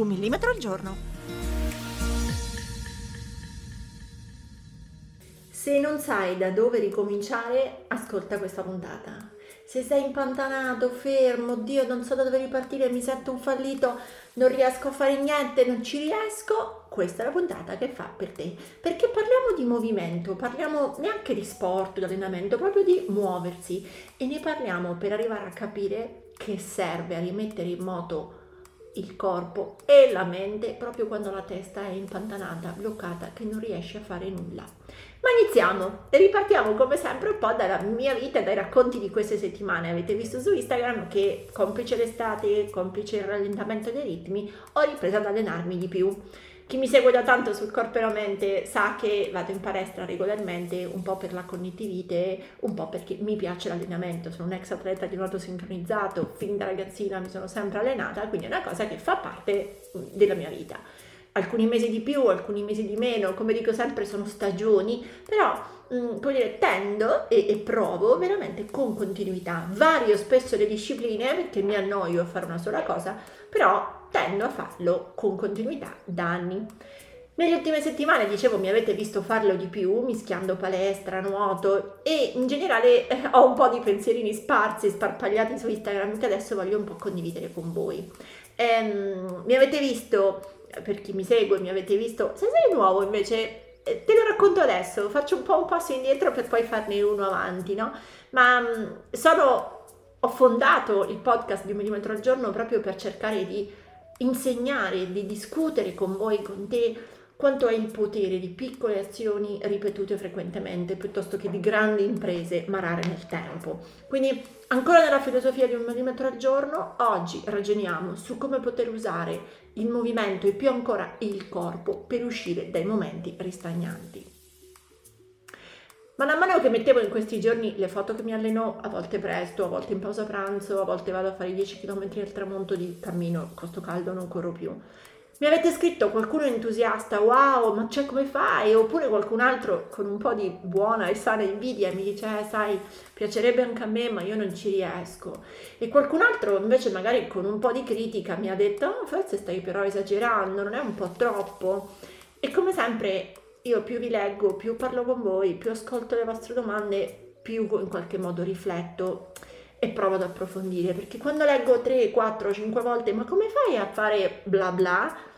Un millimetro al giorno. Se non sai da dove ricominciare, ascolta questa puntata. Se sei impantanato, fermo, Dio, non so da dove ripartire, mi sento un fallito, non riesco a fare niente, non ci riesco, questa è la puntata che fa per te. Perché parliamo di movimento, parliamo neanche di sport, di allenamento, proprio di muoversi e ne parliamo per arrivare a capire che serve a rimettere in moto il corpo e la mente proprio quando la testa è impantanata, bloccata, che non riesce a fare nulla. Ma iniziamo ripartiamo come sempre un po' dalla mia vita e dai racconti di queste settimane. Avete visto su Instagram che complice l'estate, complice il rallentamento dei ritmi, ho ripreso ad allenarmi di più. Chi mi segue da tanto sul corpo e la mente sa che vado in palestra regolarmente, un po' per la connettività, un po' perché mi piace l'allenamento. Sono un ex atleta di nuoto sincronizzato, fin da ragazzina mi sono sempre allenata, quindi è una cosa che fa parte della mia vita. Alcuni mesi di più, alcuni mesi di meno, come dico sempre sono stagioni, però mh, puoi dire, tendo e, e, provo veramente con continuità. Vario spesso le discipline perché mi annoio a fare una sola cosa, però tendo a farlo con continuità da anni. Nelle ultime settimane, dicevo, mi avete visto farlo di più, mischiando palestra, nuoto e in generale eh, ho un po' di pensierini sparsi, sparpagliati su Instagram che adesso voglio un po' condividere con voi. Ehm, mi avete visto, per chi mi segue, mi avete visto, se sei nuovo invece te lo racconto adesso, faccio un po' un passo indietro per poi farne uno avanti, no? Ma mm, sono, ho fondato il podcast di un millimetro al giorno proprio per cercare di insegnare, di discutere con voi, con te, quanto è il potere di piccole azioni ripetute frequentemente piuttosto che di grandi imprese ma rare nel tempo. Quindi, ancora nella filosofia di un millimetro al giorno, oggi ragioniamo su come poter usare il movimento e più ancora il corpo per uscire dai momenti ristagnanti. Man mano che mettevo in questi giorni le foto che mi alleno, a volte presto, a volte in pausa pranzo, a volte vado a fare 10 km al tramonto di cammino, con sto caldo non corro più. Mi avete scritto qualcuno entusiasta, wow, ma c'è come fai? Oppure qualcun altro con un po' di buona e sana invidia mi dice, eh, sai, piacerebbe anche a me, ma io non ci riesco. E qualcun altro invece magari con un po' di critica mi ha detto, oh, forse stai però esagerando, non è un po' troppo? E come sempre io più vi leggo, più parlo con voi, più ascolto le vostre domande, più in qualche modo rifletto e provo ad approfondire, perché quando leggo 3, 4, 5 volte, ma come fai a fare bla bla?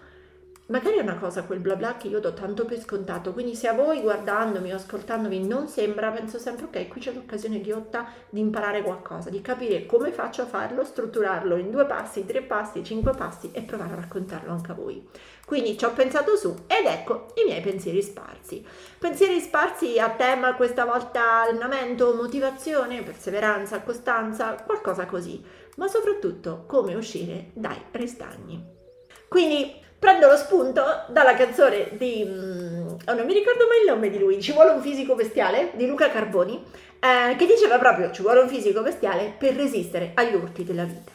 Magari è una cosa quel bla bla che io do tanto per scontato, quindi se a voi guardandomi o ascoltandomi non sembra, penso sempre ok, qui c'è l'occasione ghiotta di imparare qualcosa, di capire come faccio a farlo, strutturarlo in due passi, tre passi, cinque passi e provare a raccontarlo anche a voi. Quindi ci ho pensato su ed ecco i miei pensieri sparsi. Pensieri sparsi a tema questa volta allenamento, motivazione, perseveranza, costanza, qualcosa così, ma soprattutto come uscire dai restagni. Quindi prendo lo spunto dalla canzone di, mm, oh, non mi ricordo mai il nome di lui, Ci vuole un fisico bestiale di Luca Carboni, eh, che diceva proprio ci vuole un fisico bestiale per resistere agli urti della vita.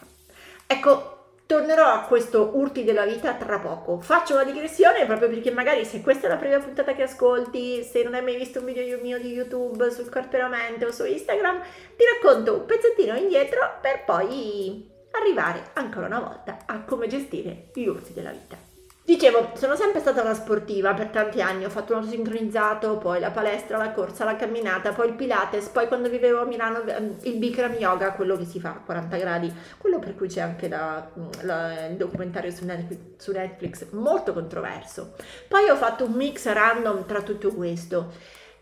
Ecco, Tornerò a questo urti della vita tra poco. Faccio una digressione proprio perché magari se questa è la prima puntata che ascolti, se non hai mai visto un video mio di YouTube sul corperamente o su Instagram, ti racconto un pezzettino indietro per poi arrivare ancora una volta a come gestire gli urti della vita. Dicevo, sono sempre stata una sportiva per tanti anni, ho fatto un autosincronizzato, poi la palestra, la corsa, la camminata, poi il Pilates, poi quando vivevo a Milano ehm, il Bikram Yoga, quello che si fa a 40 gradi, quello per cui c'è anche la, la, il documentario su Netflix, su Netflix, molto controverso. Poi ho fatto un mix random tra tutto questo.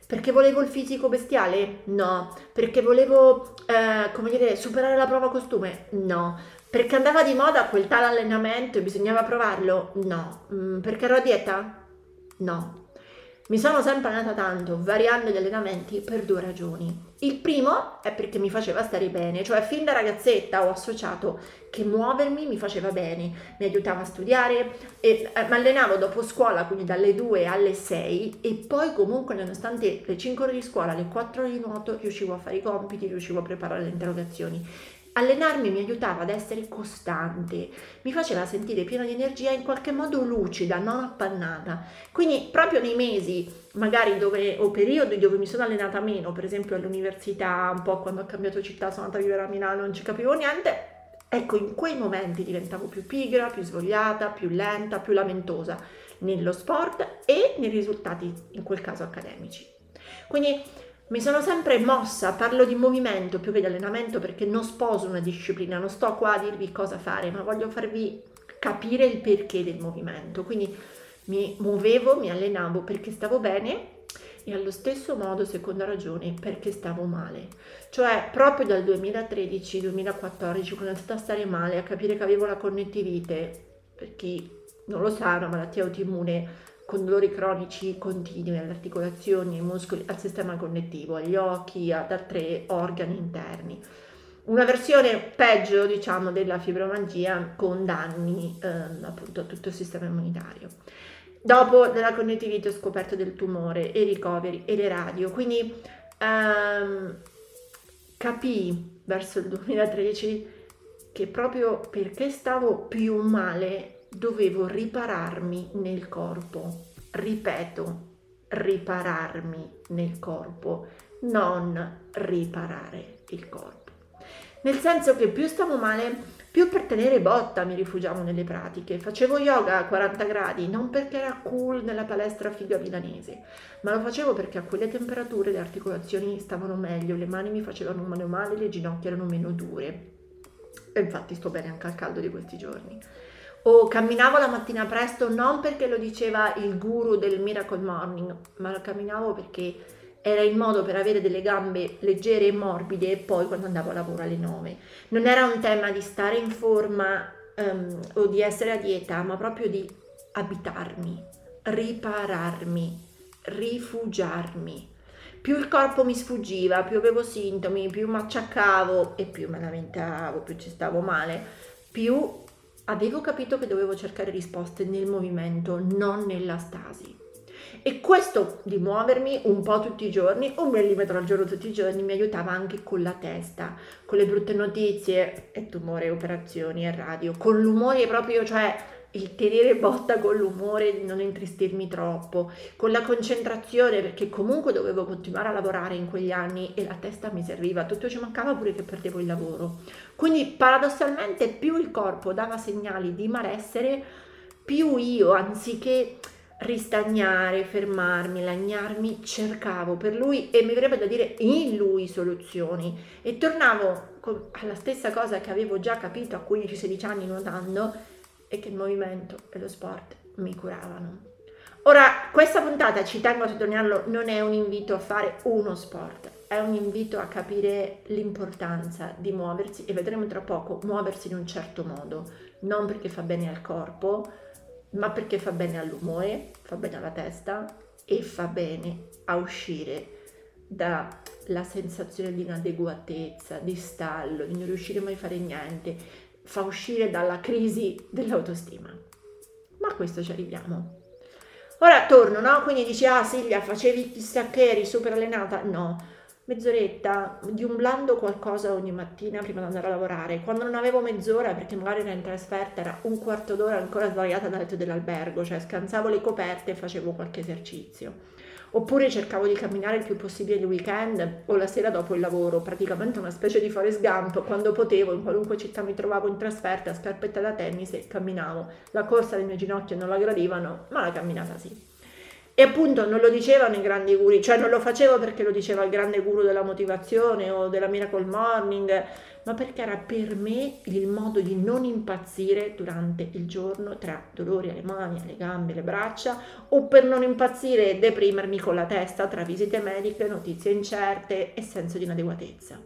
Perché volevo il fisico bestiale? No. Perché volevo, eh, come dire, superare la prova costume? No. Perché andava di moda quel tal allenamento e bisognava provarlo? No. Mm, perché ero a dieta? No. Mi sono sempre allenata tanto, variando gli allenamenti per due ragioni. Il primo è perché mi faceva stare bene, cioè fin da ragazzetta ho associato che muovermi mi faceva bene, mi aiutava a studiare eh, mi allenavo dopo scuola, quindi dalle 2 alle 6 e poi comunque nonostante le 5 ore di scuola, le 4 ore di nuoto, riuscivo a fare i compiti, riuscivo a preparare le interrogazioni. Allenarmi mi aiutava ad essere costante, mi faceva sentire piena di energia in qualche modo lucida, non appannata. Quindi proprio nei mesi magari dove o periodi dove mi sono allenata meno, per esempio all'università, un po' quando ho cambiato città, sono andata a vivere a Milano, non ci capivo niente, ecco in quei momenti diventavo più pigra, più svogliata, più lenta, più lamentosa nello sport e nei risultati in quel caso accademici. Quindi mi sono sempre mossa, parlo di movimento più che di allenamento perché non sposo una disciplina, non sto qua a dirvi cosa fare, ma voglio farvi capire il perché del movimento. Quindi mi muovevo, mi allenavo perché stavo bene e allo stesso modo, seconda ragione, perché stavo male. Cioè, proprio dal 2013-2014, quando ho iniziato a stare male, a capire che avevo la connettivite, per chi non lo sa, una malattia autoimmune con dolori cronici continui alle articolazioni, ai muscoli, al sistema connettivo, agli occhi, ad altri organi interni. Una versione peggio, diciamo, della fibromangia con danni eh, appunto a tutto il sistema immunitario. Dopo della connettività ho scoperto del tumore i ricoveri e le radio, quindi ehm, capii verso il 2013 che proprio perché stavo più male dovevo ripararmi nel corpo. Ripeto, ripararmi nel corpo, non riparare il corpo. Nel senso che più stavo male, più per tenere botta mi rifugiavo nelle pratiche. Facevo yoga a 40 gradi non perché era cool nella palestra figa milanese, ma lo facevo perché a quelle temperature le articolazioni stavano meglio, le mani mi facevano meno male, le ginocchia erano meno dure. E infatti sto bene anche al caldo di questi giorni o camminavo la mattina presto non perché lo diceva il guru del Miracle Morning, ma camminavo perché era il modo per avere delle gambe leggere e morbide e poi quando andavo a lavoro alle 9. Non era un tema di stare in forma um, o di essere a dieta, ma proprio di abitarmi, ripararmi, rifugiarmi. Più il corpo mi sfuggiva, più avevo sintomi, più mi acciaccavo e più me lamentavo, più ci stavo male, più avevo capito che dovevo cercare risposte nel movimento, non nella stasi. E questo di muovermi un po' tutti i giorni, un millimetro al giorno tutti i giorni, mi aiutava anche con la testa, con le brutte notizie, e tumore, operazioni, e radio, con l'umore proprio, cioè il tenere botta con l'umore di non intristirmi troppo, con la concentrazione perché comunque dovevo continuare a lavorare in quegli anni e la testa mi serviva, tutto ci mancava pure che perdevo il lavoro. Quindi paradossalmente più il corpo dava segnali di malessere, più io anziché ristagnare, fermarmi, lagnarmi, cercavo per lui e mi verrebbe da dire in lui soluzioni e tornavo alla stessa cosa che avevo già capito a 15-16 anni nuotando e che il movimento e lo sport mi curavano. Ora, questa puntata, ci tengo a sottolinearlo, non è un invito a fare uno sport, è un invito a capire l'importanza di muoversi e vedremo tra poco muoversi in un certo modo, non perché fa bene al corpo, ma perché fa bene all'umore, fa bene alla testa e fa bene a uscire dalla sensazione di inadeguatezza, di stallo, di non riuscire mai a fare niente, fa uscire dalla crisi dell'autostima. Ma a questo ci arriviamo. Ora torno, no? Quindi dici, ah Silvia, facevi chissà che, eri super allenata? No, mezz'oretta di un blando qualcosa ogni mattina prima di andare a lavorare. Quando non avevo mezz'ora, perché magari era in trasferta, era un quarto d'ora ancora sbagliata dal letto dell'albergo, cioè scansavo le coperte e facevo qualche esercizio oppure cercavo di camminare il più possibile il weekend o la sera dopo il lavoro, praticamente una specie di forest gump, quando potevo, in qualunque città mi trovavo in trasferta, scarpetta da tennis e camminavo. La corsa le mie ginocchia non la gradivano, ma la camminata sì. E appunto non lo dicevano i grandi guru, cioè non lo facevo perché lo diceva il grande guru della motivazione o della Miracle Morning, ma perché era per me il modo di non impazzire durante il giorno tra dolori alle mani, alle gambe, alle braccia, o per non impazzire e deprimermi con la testa tra visite mediche, notizie incerte e senso di inadeguatezza.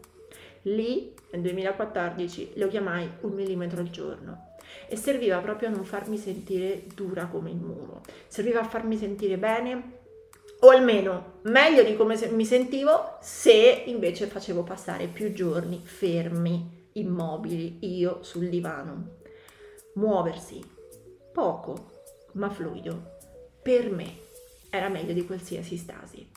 Lì, nel 2014, lo chiamai un millimetro al giorno e serviva proprio a non farmi sentire dura come il muro, serviva a farmi sentire bene o almeno meglio di come mi sentivo se invece facevo passare più giorni fermi, immobili, io sul divano. Muoversi, poco, ma fluido, per me era meglio di qualsiasi stasi.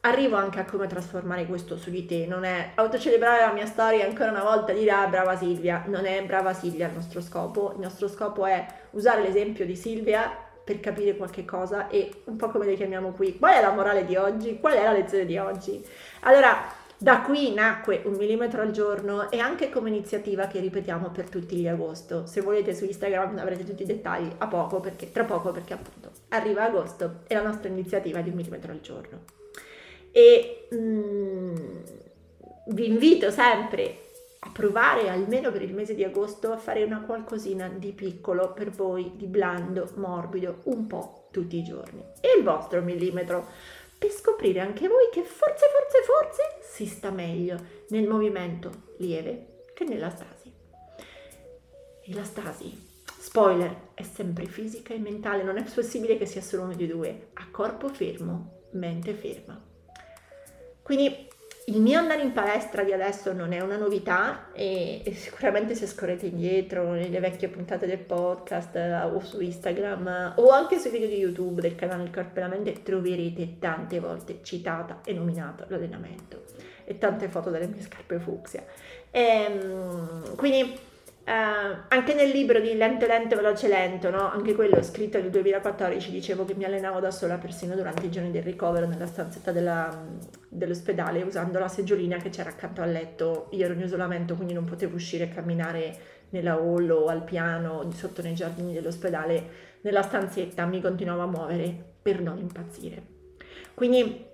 Arrivo anche a come trasformare questo su di te, non è autocelebrare la mia storia ancora una volta dire ah brava Silvia, non è brava Silvia il nostro scopo, il nostro scopo è usare l'esempio di Silvia per capire qualche cosa e un po' come le chiamiamo qui, qual è la morale di oggi, qual è la lezione di oggi. Allora, da qui nacque un millimetro al giorno e anche come iniziativa che ripetiamo per tutti gli agosto. Se volete su Instagram avrete tutti i dettagli a poco, perché, tra poco perché appunto arriva agosto e la nostra iniziativa di un millimetro al giorno. E mm, vi invito sempre a provare almeno per il mese di agosto a fare una qualcosina di piccolo per voi, di blando, morbido, un po' tutti i giorni. E il vostro millimetro per scoprire anche voi che forse, forse, forse si sta meglio nel movimento lieve che nella stasi. E la stasi, spoiler, è sempre fisica e mentale, non è possibile che sia solo uno di due, a corpo fermo, mente ferma. Quindi il mio andare in palestra di adesso non è una novità e, e, sicuramente se scorrete indietro nelle vecchie puntate del podcast uh, o su Instagram o anche sui video di YouTube del canale Il Corpo e la Mente troverete tante volte citata e nominato l'allenamento e tante foto delle mie scarpe fucsia. E, um, quindi Uh, anche nel libro di Lento Lento Veloce Lento, no? anche quello scritto nel 2014, dicevo che mi allenavo da sola persino durante i giorni del ricovero nella stanzetta della, dell'ospedale usando la seggiolina che c'era accanto al letto. Io ero in isolamento quindi non potevo uscire e camminare nella hall o al piano sotto nei giardini dell'ospedale. Nella stanzetta mi continuavo a muovere per non impazzire. Quindi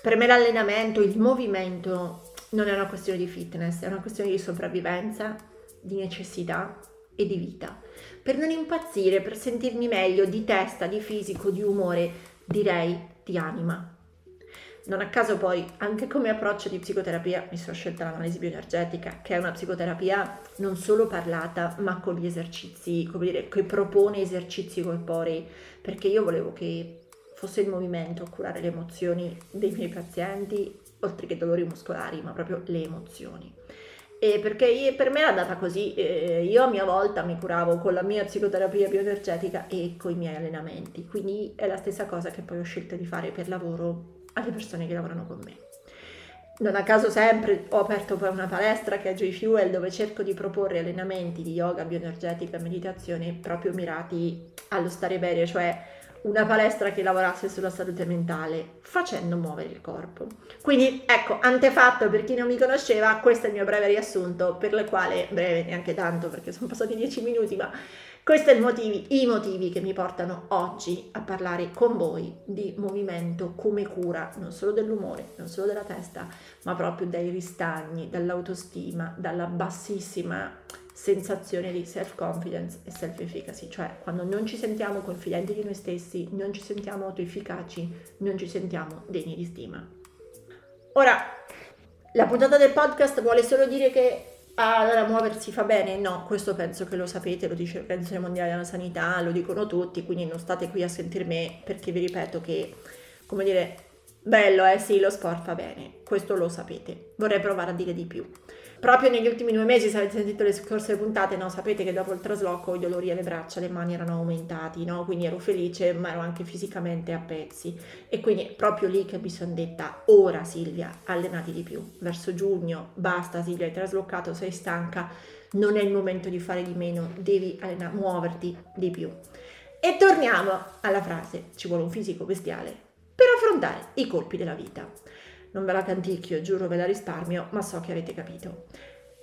per me l'allenamento, il movimento non è una questione di fitness, è una questione di sopravvivenza di necessità e di vita. Per non impazzire, per sentirmi meglio di testa, di fisico, di umore, direi di anima. Non a caso poi, anche come approccio di psicoterapia, mi sono scelta l'analisi bioenergetica, che è una psicoterapia non solo parlata, ma con gli esercizi, come dire, che propone esercizi corporei, perché io volevo che fosse il movimento a curare le emozioni dei miei pazienti, oltre che dolori muscolari, ma proprio le emozioni. E perché io, per me era andata così, eh, io a mia volta mi curavo con la mia psicoterapia bioenergetica e con i miei allenamenti, quindi è la stessa cosa che poi ho scelto di fare per lavoro alle persone che lavorano con me. Non a caso sempre ho aperto poi una palestra che è Joy Fuel dove cerco di proporre allenamenti di yoga, bioenergetica e meditazione proprio mirati allo stare bene, cioè una palestra che lavorasse sulla salute mentale facendo muovere il corpo. Quindi ecco, antefatto per chi non mi conosceva, questo è il mio breve riassunto per il quale, breve neanche tanto perché sono passati dieci minuti, ma questi sono i motivi che mi portano oggi a parlare con voi di movimento come cura non solo dell'umore, non solo della testa, ma proprio dai ristagni, dall'autostima, dalla bassissima sensazione di self-confidence e self-efficacy, cioè quando non ci sentiamo confidenti di noi stessi, non ci sentiamo autoefficaci, non ci sentiamo degni di stima. Ora, la puntata del podcast vuole solo dire che ah, allora muoversi fa bene? No, questo penso che lo sapete, lo dice l'Organizzazione Mondiale della Sanità, lo dicono tutti, quindi non state qui a sentir me perché vi ripeto che, come dire, bello eh sì, lo sport fa bene, questo lo sapete, vorrei provare a dire di più. Proprio negli ultimi due mesi, se avete sentito le scorse puntate, no, sapete che dopo il trasloco i dolori alle braccia, le mani erano aumentati, no? quindi ero felice, ma ero anche fisicamente a pezzi. E quindi è proprio lì che mi sono detta, ora Silvia, allenati di più. Verso giugno, basta Silvia, hai traslocato, sei stanca, non è il momento di fare di meno, devi allenare, muoverti di più. E torniamo alla frase, ci vuole un fisico bestiale per affrontare i colpi della vita. Non ve la canticchio, giuro ve la risparmio, ma so che avete capito.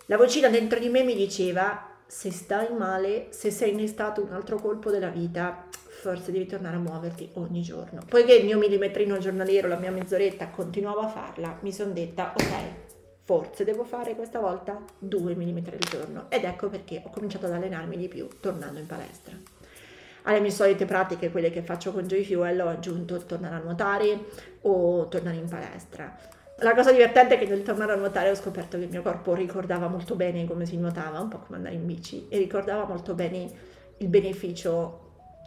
La vocina dentro di me mi diceva, se stai male, se sei innestato un altro colpo della vita, forse devi tornare a muoverti ogni giorno. Poiché il mio millimetrino giornaliero, la mia mezz'oretta, continuavo a farla, mi sono detta, ok, forse devo fare questa volta 2 mm al giorno. Ed ecco perché ho cominciato ad allenarmi di più tornando in palestra alle mie solite pratiche, quelle che faccio con Joy Fuel, ho aggiunto tornare a nuotare o tornare in palestra. La cosa divertente è che nel tornare a nuotare ho scoperto che il mio corpo ricordava molto bene come si nuotava, un po' come andare in bici, e ricordava molto bene il beneficio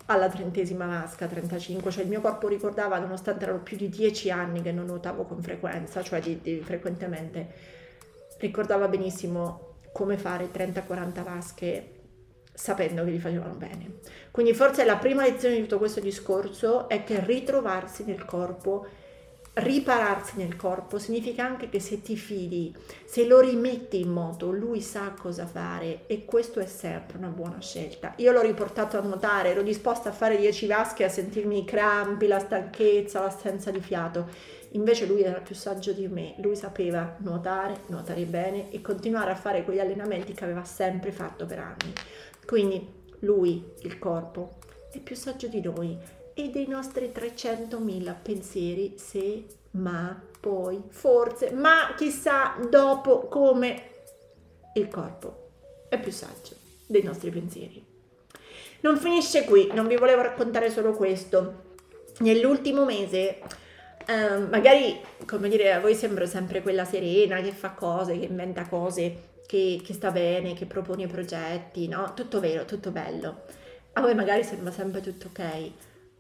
alla trentesima vasca, 35, cioè il mio corpo ricordava, nonostante erano più di dieci anni che non nuotavo con frequenza, cioè di, di frequentemente, ricordava benissimo come fare 30-40 vasche sapendo che gli facevano bene. Quindi forse la prima lezione di tutto questo discorso è che ritrovarsi nel corpo ripararsi nel corpo significa anche che se ti fidi, se lo rimetti in moto, lui sa cosa fare e questo è sempre una buona scelta. Io l'ho riportato a nuotare, ero disposta a fare 10 vasche a sentirmi i crampi, la stanchezza, l'assenza di fiato. Invece lui era più saggio di me, lui sapeva nuotare, nuotare bene e continuare a fare quegli allenamenti che aveva sempre fatto per anni. Quindi lui, il corpo, è più saggio di noi e dei nostri 300.000 pensieri se, ma, poi, forse, ma chissà dopo come il corpo è più saggio dei nostri pensieri. Non finisce qui, non vi volevo raccontare solo questo. Nell'ultimo mese, eh, magari, come dire, a voi sembro sempre quella serena che fa cose, che inventa cose, che, che sta bene, che propone progetti, no? Tutto vero, tutto bello. A voi magari sembra sempre tutto ok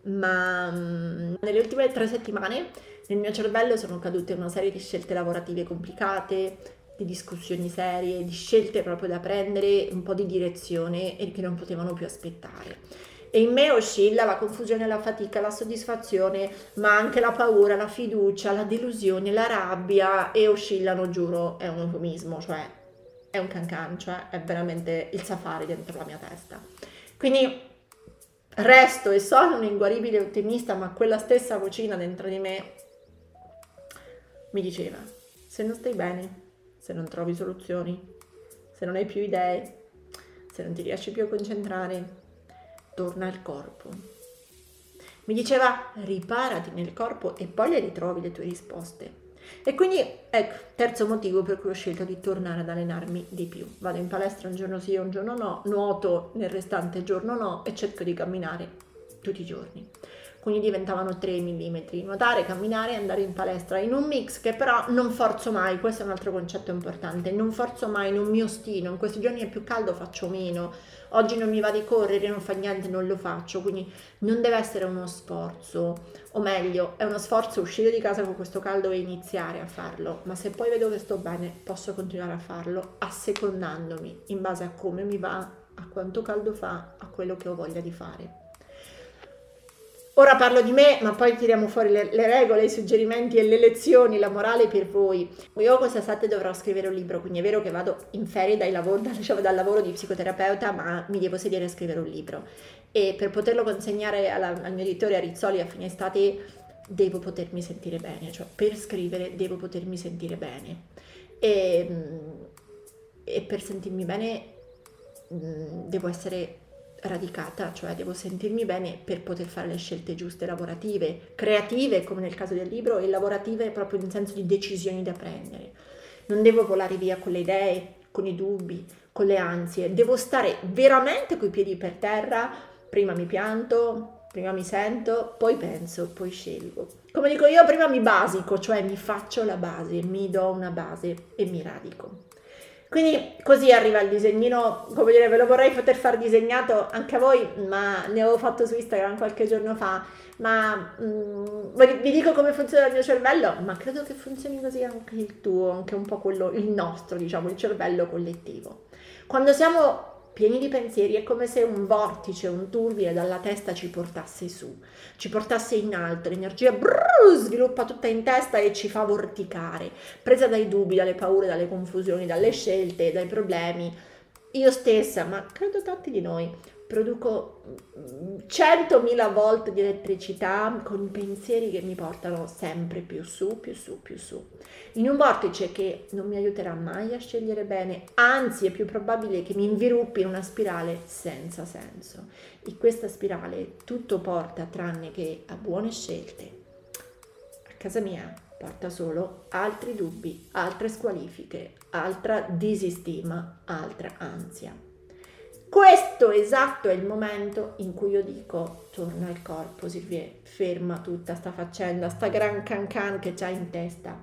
ma mm, nelle ultime tre settimane nel mio cervello sono cadute una serie di scelte lavorative complicate, di discussioni serie, di scelte proprio da prendere, un po' di direzione e che non potevano più aspettare. E in me oscilla la confusione, la fatica, la soddisfazione, ma anche la paura, la fiducia, la delusione, la rabbia e oscillano, giuro, è un eufemismo, cioè è un cancan, cioè è veramente il safari dentro la mia testa. Quindi resto e sono un inguaribile ottimista, ma quella stessa vocina dentro di me mi diceva, se non stai bene, se non trovi soluzioni, se non hai più idee, se non ti riesci più a concentrare, torna al corpo. Mi diceva, riparati nel corpo e poi le ritrovi le tue risposte. E quindi, ecco, terzo motivo per cui ho scelto di tornare ad allenarmi di più. Vado in palestra un giorno sì e un giorno no, nuoto nel restante giorno no e cerco di camminare tutti i giorni. Quindi diventavano 3 mm, nuotare, camminare e andare in palestra, in un mix che però non forzo mai, questo è un altro concetto importante, non forzo mai, non mi ostino, in questi giorni è più caldo, faccio meno, oggi non mi va di correre, non fa niente, non lo faccio, quindi non deve essere uno sforzo, o meglio, è uno sforzo uscire di casa con questo caldo e iniziare a farlo, ma se poi vedo che sto bene, posso continuare a farlo assecondandomi in base a come mi va, a quanto caldo fa, a quello che ho voglia di fare. Ora parlo di me, ma poi tiriamo fuori le, le, regole, i suggerimenti e le lezioni, la morale per voi. Io quest'estate dovrò scrivere un libro, quindi è vero che vado in ferie dal lavoro, diciamo, dal lavoro di psicoterapeuta, ma mi devo sedere a scrivere un libro. E per poterlo consegnare alla, al mio editore a Rizzoli a fine estate devo potermi sentire bene, cioè per scrivere devo potermi sentire bene. E, e per sentirmi bene mm, devo essere radicata, cioè devo sentirmi bene per poter fare le scelte giuste lavorative, creative come nel caso del libro e lavorative proprio in senso di decisioni da prendere. Non devo volare via con le idee, con i dubbi, con le ansie, devo stare veramente coi piedi per terra, prima mi pianto, prima mi sento, poi penso, poi scelgo. Come dico io, prima mi basico, cioè mi faccio la base, mi do una base e mi radico. Quindi così arriva il disegnino, come dire, ve lo vorrei poter far disegnato anche a voi, ma ne avevo fatto su Instagram qualche giorno fa, ma mh, mm, vi dico come funziona il mio cervello, ma credo che funzioni così anche il tuo, anche un po' quello, il nostro, diciamo, il cervello collettivo. Quando siamo pieni di pensieri, è come se un vortice, un turbine dalla testa ci portasse su, ci portasse in alto, l'energia brrr, sviluppa tutta in testa e ci fa vorticare, presa dai dubbi, dalle paure, dalle confusioni, dalle scelte, dai problemi. Io stessa, ma credo tanti di noi, produco 100.000 volt di elettricità con pensieri che mi portano sempre più su, più su, più su. In un vortice che non mi aiuterà mai a scegliere bene, anzi è più probabile che mi inviruppi in una spirale senza senso. In questa spirale tutto porta tranne che a buone scelte. A casa mia porta solo altri dubbi, altre squalifiche, altra disistima, altra ansia. Questo esatto è il momento in cui io dico torna al corpo, Silvie, ferma tutta sta faccenda, sta gran can can che c'hai in testa,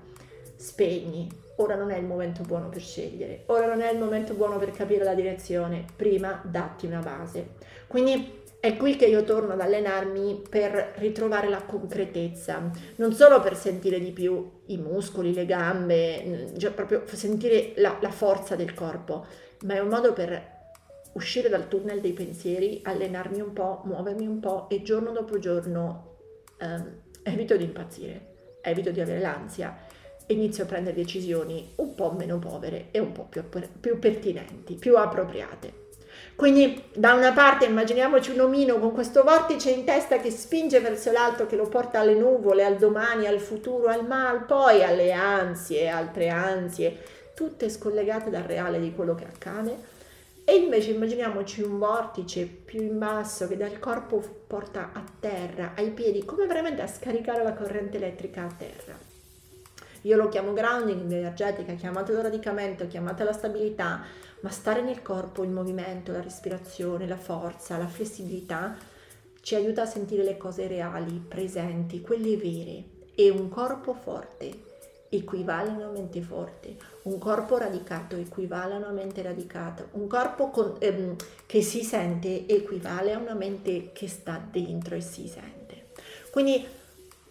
spegni, ora non è il momento buono per scegliere, ora non è il momento buono per capire la direzione, prima datti una base. Quindi è qui che io torno ad allenarmi per ritrovare la concretezza, non solo per sentire di più i muscoli, le gambe, cioè proprio sentire la, la forza del corpo, ma è un modo per uscire dal tunnel dei pensieri, allenarmi un po', muovermi un po' e giorno dopo giorno ehm, evito di impazzire, evito di avere l'ansia e inizio a prendere decisioni un po' meno povere e un po' più, più pertinenti, più appropriate. Quindi da una parte immaginiamoci un omino con questo vortice in testa che spinge verso l'alto, che lo porta alle nuvole, al domani, al futuro, al mal, poi alle ansie, altre ansie, tutte scollegate dal reale di quello che accade. E invece immaginiamoci un vortice più in basso che dal corpo porta a terra, ai piedi, come veramente a scaricare la corrente elettrica a terra. Io lo chiamo grounding energetica, chiamatelo radicamento, chiamatela stabilità, ma stare nel corpo, il movimento, la respirazione, la forza, la flessibilità ci aiuta a sentire le cose reali, presenti, quelle vere. E un corpo forte equivale a una mente forte, un corpo radicato equivale a una mente radicata, un corpo con, ehm, che si sente equivale a una mente che sta dentro e si sente. Quindi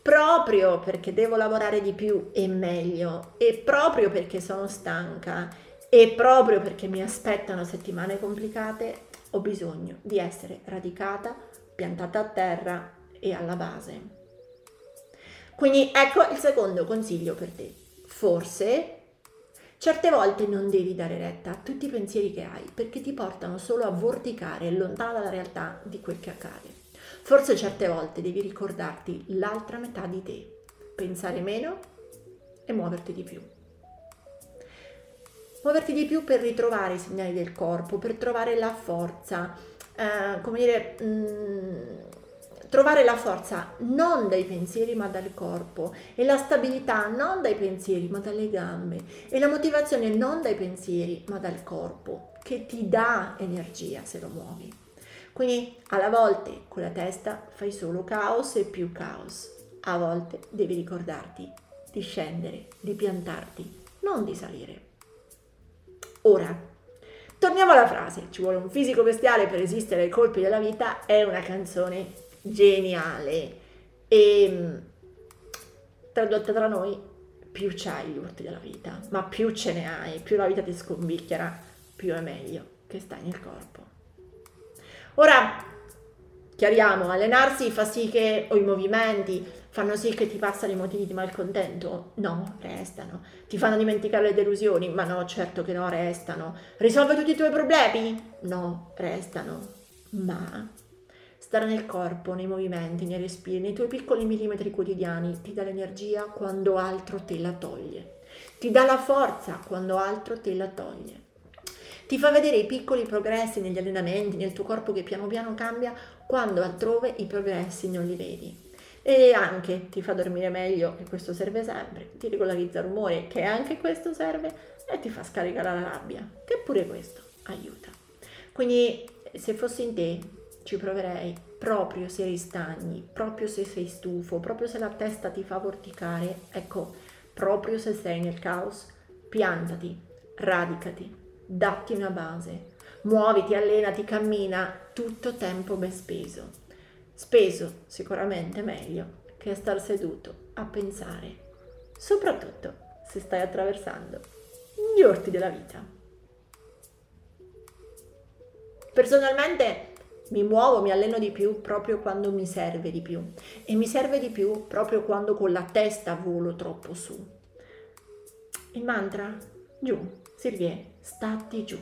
proprio perché devo lavorare di più e meglio e proprio perché sono stanca e proprio perché mi aspettano settimane complicate, ho bisogno di essere radicata, piantata a terra e alla base. Quindi ecco il secondo consiglio per te. Forse certe volte non devi dare retta a tutti i pensieri che hai perché ti portano solo a vorticare lontano dalla realtà di quel che accade. Forse certe volte devi ricordarti l'altra metà di te, pensare meno e muoverti di più muoverti di più per ritrovare i segnali del corpo, per trovare la forza, eh, come dire, mh, mm, trovare la forza non dai pensieri ma dal corpo e la stabilità non dai pensieri ma dalle gambe e la motivazione non dai pensieri ma dal corpo che ti dà energia se lo muovi. Quindi alla volte con la testa fai solo caos e più caos. A volte devi ricordarti di scendere, di piantarti, non di salire. Ora, torniamo alla frase, ci vuole un fisico bestiale per resistere ai colpi della vita, è una canzone geniale e mm, tradotta tra noi, più c'hai gli urti della vita, ma più ce ne hai, più la vita ti scombicchierà, più è meglio che stai nel corpo. Ora, chiariamo, allenarsi fa sì che o i movimenti, fanno sì che ti passano i motivi di malcontento? No, restano. Ti fanno dimenticare le delusioni? Ma no, certo che no, restano. Risolve tutti i tuoi problemi? No, restano. Ma stare nel corpo, nei movimenti, nei respiri, nei tuoi piccoli millimetri quotidiani ti dà l'energia quando altro te la toglie. Ti dà la forza quando altro te la toglie. Ti fa vedere i piccoli progressi negli allenamenti, nel tuo corpo che piano piano cambia, quando altrove i progressi non li vedi e anche ti fa dormire meglio, che questo serve sempre, ti regolarizza il rumore, che anche questo serve, e ti fa scaricare la rabbia, che pure questo aiuta. Quindi se fossi in te ci proverei proprio se ristagni, proprio se sei stufo, proprio se la testa ti fa vorticare, ecco, proprio se sei nel caos, piantati, radicati, datti una base, muoviti, allenati, cammina, tutto tempo ben speso speso sicuramente meglio che star seduto a pensare, soprattutto se stai attraversando gli orti della vita. Personalmente mi muovo, mi alleno di più proprio quando mi serve di più e mi serve di più proprio quando con la testa volo troppo su. Il mantra? Giù, Sirvie, stati giù,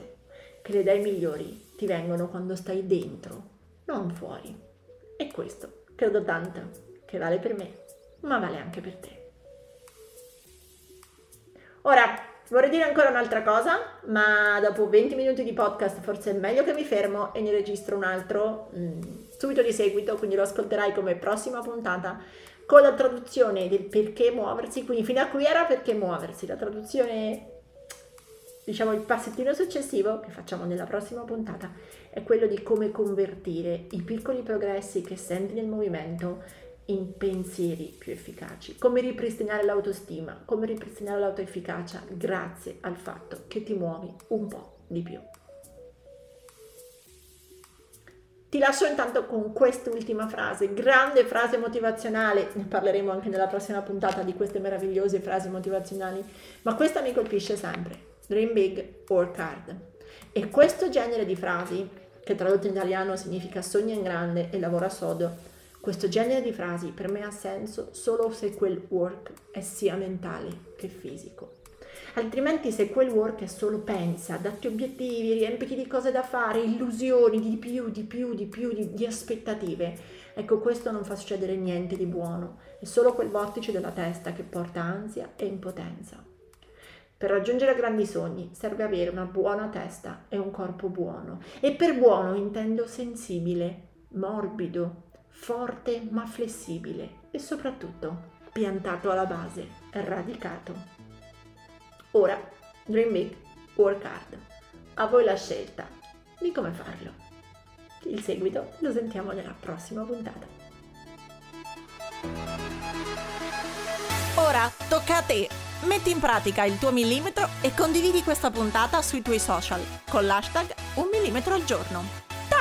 che le idee migliori ti vengono quando stai dentro, non fuori. E questo credo tanto che vale per me, ma vale anche per te. Ora, vorrei dire ancora un'altra cosa, ma dopo 20 minuti di podcast forse è meglio che mi fermo e ne registro un altro mm, subito di seguito, quindi lo ascolterai come prossima puntata con la traduzione del perché muoversi, quindi fino a qui era perché muoversi, la traduzione diciamo il passettino successivo che facciamo nella prossima puntata è quello di come convertire i piccoli progressi che senti nel movimento in pensieri più efficaci, come ripristinare l'autostima, come ripristinare l'autoefficacia grazie al fatto che ti muovi un po' di più. Ti lascio intanto con quest'ultima frase, grande frase motivazionale, ne parleremo anche nella prossima puntata di queste meravigliose frasi motivazionali, ma questa mi colpisce sempre. Dream big, work hard. E questo genere di frasi, che tradotto in italiano significa sogna in grande e lavora sodo, questo genere di frasi per me ha senso solo se quel work è sia mentale che fisico. Altrimenti se quel work è solo pensa, datti obiettivi, riempiti di cose da fare, illusioni, di più, di più, di più, di, di aspettative, ecco questo non fa succedere niente di buono, è solo quel vortice della testa che porta ansia e impotenza. Per raggiungere grandi sogni serve avere una buona testa e un corpo buono. E per buono intendo sensibile, morbido, forte ma flessibile e soprattutto piantato alla base, radicato. Ora, dream big, work hard. A voi la scelta di come farlo. Il seguito lo sentiamo nella prossima puntata. Ora tocca a te. Metti in pratica il tuo millimetro e condividi questa puntata sui tuoi social con l'hashtag un millimetro al giorno.